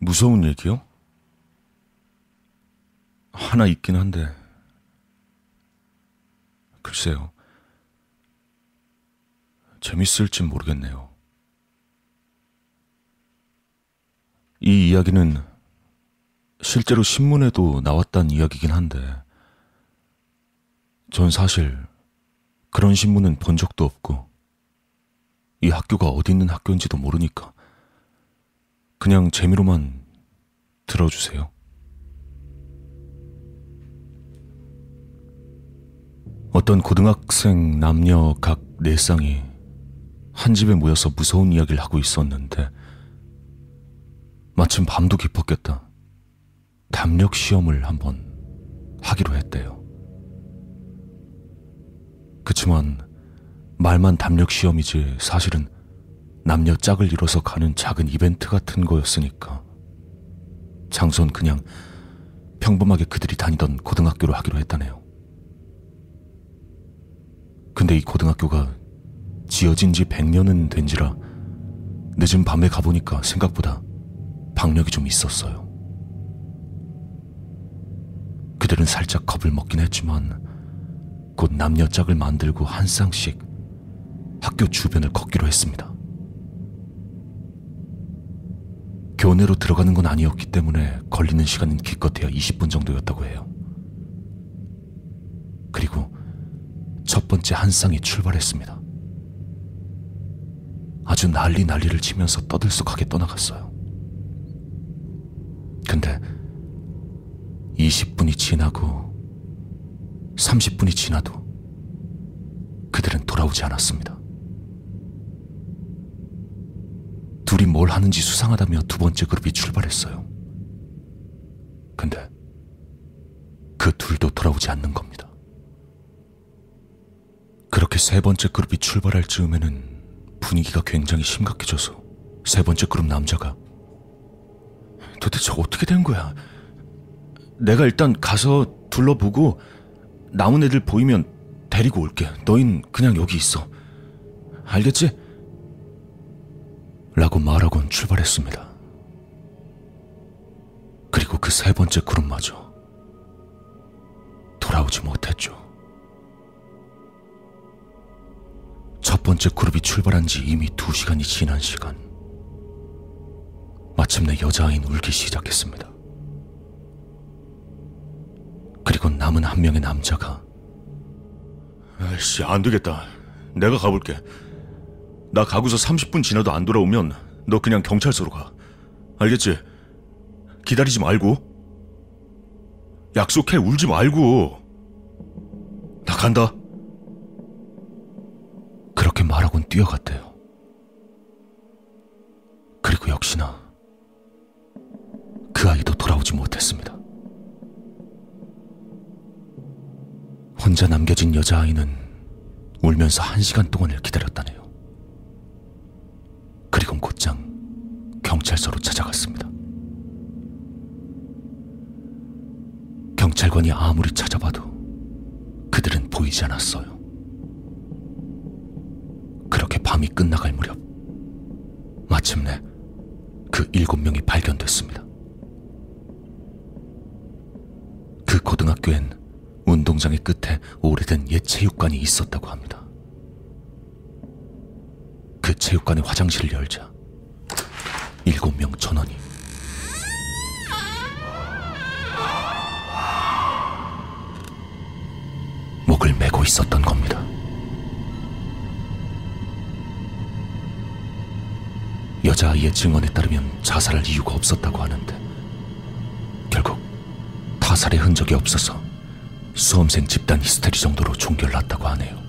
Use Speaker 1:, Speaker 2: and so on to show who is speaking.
Speaker 1: 무서운 얘기요? 하나 있긴 한데, 글쎄요. 재밌을진 모르겠네요. 이 이야기는 실제로 신문에도 나왔단 이야기긴 한데, 전 사실 그런 신문은 본 적도 없고, 이 학교가 어디 있는 학교인지도 모르니까, 그냥 재미로만 들어주세요. 어떤 고등학생 남녀 각 네 쌍이 한 집에 모여서 무서운 이야기를 하고 있었는데, 마침 밤도 깊었겠다. 담력 시험을 한번 하기로 했대요. 그치만 말만 담력 시험이지 사실은 남녀 짝을 이뤄서 가는 작은 이벤트 같은 거였으니까 장소는 그냥 평범하게 그들이 다니던 고등학교로 하기로 했다네요. 근데 이 고등학교가 지어진 지 100년은 된지라 늦은 밤에 가보니까 생각보다 박력이 좀 있었어요. 그들은 살짝 겁을 먹긴 했지만 곧 남녀 짝을 만들고 한 쌍씩 학교 주변을 걷기로 했습니다. 교내로 들어가는 건 아니었기 때문에 걸리는 시간은 기껏해야 20분 정도였다고 해요. 그리고 첫 번째 한 쌍이 출발했습니다. 아주 난리 난리를 치면서 떠들썩하게 떠나갔어요. 근데 20분이 지나고 30분이 지나도 그들은 돌아오지 않았습니다. 둘이 뭘 하는지 수상하다며 두 번째 그룹이 출발했어요. 근데 그 둘도 돌아오지 않는 겁니다. 그렇게 세 번째 그룹이 출발할 즈음에는 분위기가 굉장히 심각해져서 세 번째 그룹 남자가 도대체 어떻게 된 거야? 내가 일단 가서 둘러보고 남은 애들 보이면 데리고 올게. 너흰 그냥 여기 있어. 알겠지? 라고 말하곤 출발했습니다. 그리고 그 세 번째 그룹마저 돌아오지 못했죠. 첫 번째 그룹이 출발한 지 이미 두 시간이 지난 시간. 마침내 여자아이는 울기 시작했습니다. 그리고 남은 한 명의 남자가 아이씨 안 되겠다. 내가 가볼게. 나 가고서 30분 지나도 안 돌아오면 너 그냥 경찰서로 가. 알겠지? 기다리지 말고. 약속해 울지 말고. 나 간다. 그렇게 말하곤 뛰어갔대요. 그리고 역시나 그 아이도 돌아오지 못했습니다. 혼자 남겨진 여자아이는 울면서 한 시간 동안을 기다렸다네요. 경찰관이 아무리 찾아봐도 그들은 보이지 않았어요. 그렇게 밤이 끝나갈 무렵 마침내 그 일곱 명이 발견됐습니다. 그 고등학교엔 운동장의 끝에 오래된 옛 체육관이 있었다고 합니다. 그 체육관의 화장실을 열자 일곱 명 전원이 메고 있었던 겁니다. 여자아이의 증언에 따르면 자살할 이유가 없었다고 하는데 결국 타살의 흔적이 없어서 수험생 집단 히스테리 정도로 종결났다고 하네요.